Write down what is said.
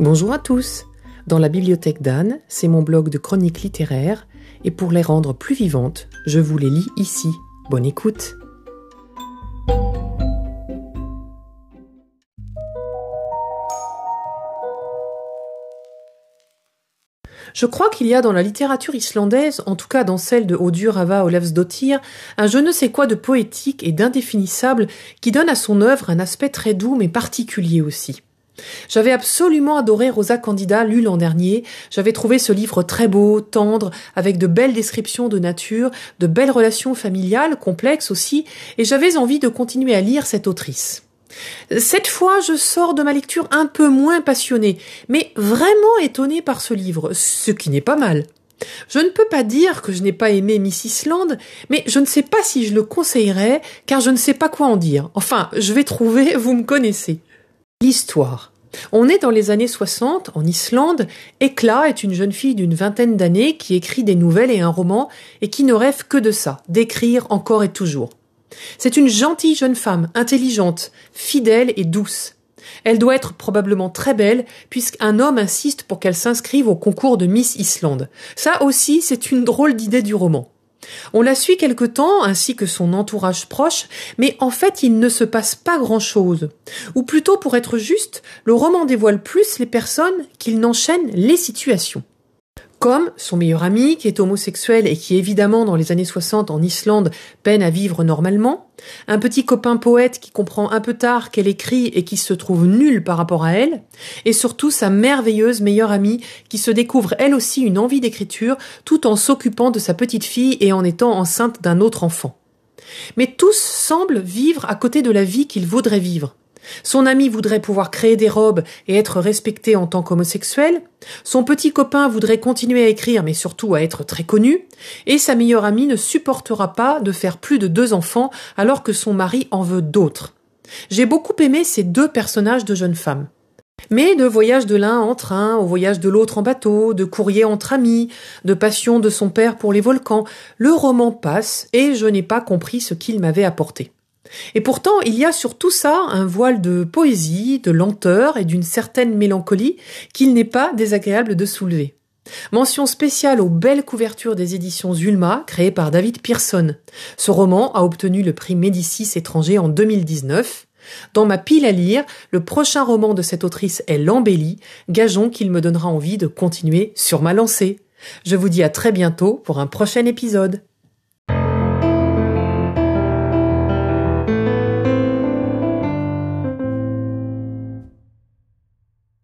Bonjour à tous. Dans la bibliothèque d'Anne, c'est mon blog de chroniques littéraires, et pour les rendre plus vivantes, je vous les lis ici. Bonne écoute. Je crois qu'il y a dans la littérature islandaise, en tout cas dans celle de Odur Ava Olafsdottir, un je ne sais quoi de poétique et d'indéfinissable qui donne à son œuvre un aspect très doux mais particulier aussi. J'avais absolument adoré Rosa Candida, lu l'an dernier. J'avais trouvé ce livre très beau, tendre, avec de belles descriptions de nature, de belles relations familiales, complexes aussi, et j'avais envie de continuer à lire cette autrice. Cette fois, je sors de ma lecture un peu moins passionnée, mais vraiment étonnée par ce livre, ce qui n'est pas mal. Je ne peux pas dire que je n'ai pas aimé Miss Island, mais je ne sais pas si je le conseillerais, car je ne sais pas quoi en dire. Enfin, je vais trouver, vous me connaissez. L'histoire. On est dans les années 60, en Islande. Ekla est une jeune fille d'une vingtaine d'années qui écrit des nouvelles et un roman et qui ne rêve que de ça, d'écrire encore et toujours. C'est une gentille jeune femme, intelligente, fidèle et douce. Elle doit être probablement très belle, puisqu'un homme insiste pour qu'elle s'inscrive au concours de Miss Islande. Ça aussi, c'est une drôle d'idée du roman. On la suit quelque temps, ainsi que son entourage proche, mais en fait il ne se passe pas grand-chose. Ou plutôt, pour être juste, le roman dévoile plus les personnes qu'il n'enchaîne les situations comme son meilleur ami qui est homosexuel et qui évidemment dans les années 60 en Islande peine à vivre normalement, un petit copain poète qui comprend un peu tard qu'elle écrit et qui se trouve nul par rapport à elle, et surtout sa merveilleuse meilleure amie qui se découvre elle aussi une envie d'écriture tout en s'occupant de sa petite fille et en étant enceinte d'un autre enfant. Mais tous semblent vivre à côté de la vie qu'ils voudraient vivre. Son ami voudrait pouvoir créer des robes et être respecté en tant qu'homosexuel. Son petit copain voudrait continuer à écrire mais surtout à être très connu. Et sa meilleure amie ne supportera pas de faire plus de deux enfants alors que son mari en veut d'autres. J'ai beaucoup aimé ces deux personnages de jeunes femmes. Mais de voyage de l'un en train au voyage de l'autre en bateau, de courrier entre amis, de passion de son père pour les volcans, le roman passe et je n'ai pas compris ce qu'il m'avait apporté. Et pourtant, il y a sur tout ça un voile de poésie, de lenteur et d'une certaine mélancolie qu'il n'est pas désagréable de soulever. Mention spéciale aux belles couvertures des éditions Zulma, créées par David Pearson. Ce roman a obtenu le prix Médicis étranger en 2019. Dans ma pile à lire, le prochain roman de cette autrice est L'embellie, gageons qu'il me donnera envie de continuer sur ma lancée. Je vous dis à très bientôt pour un prochain épisode.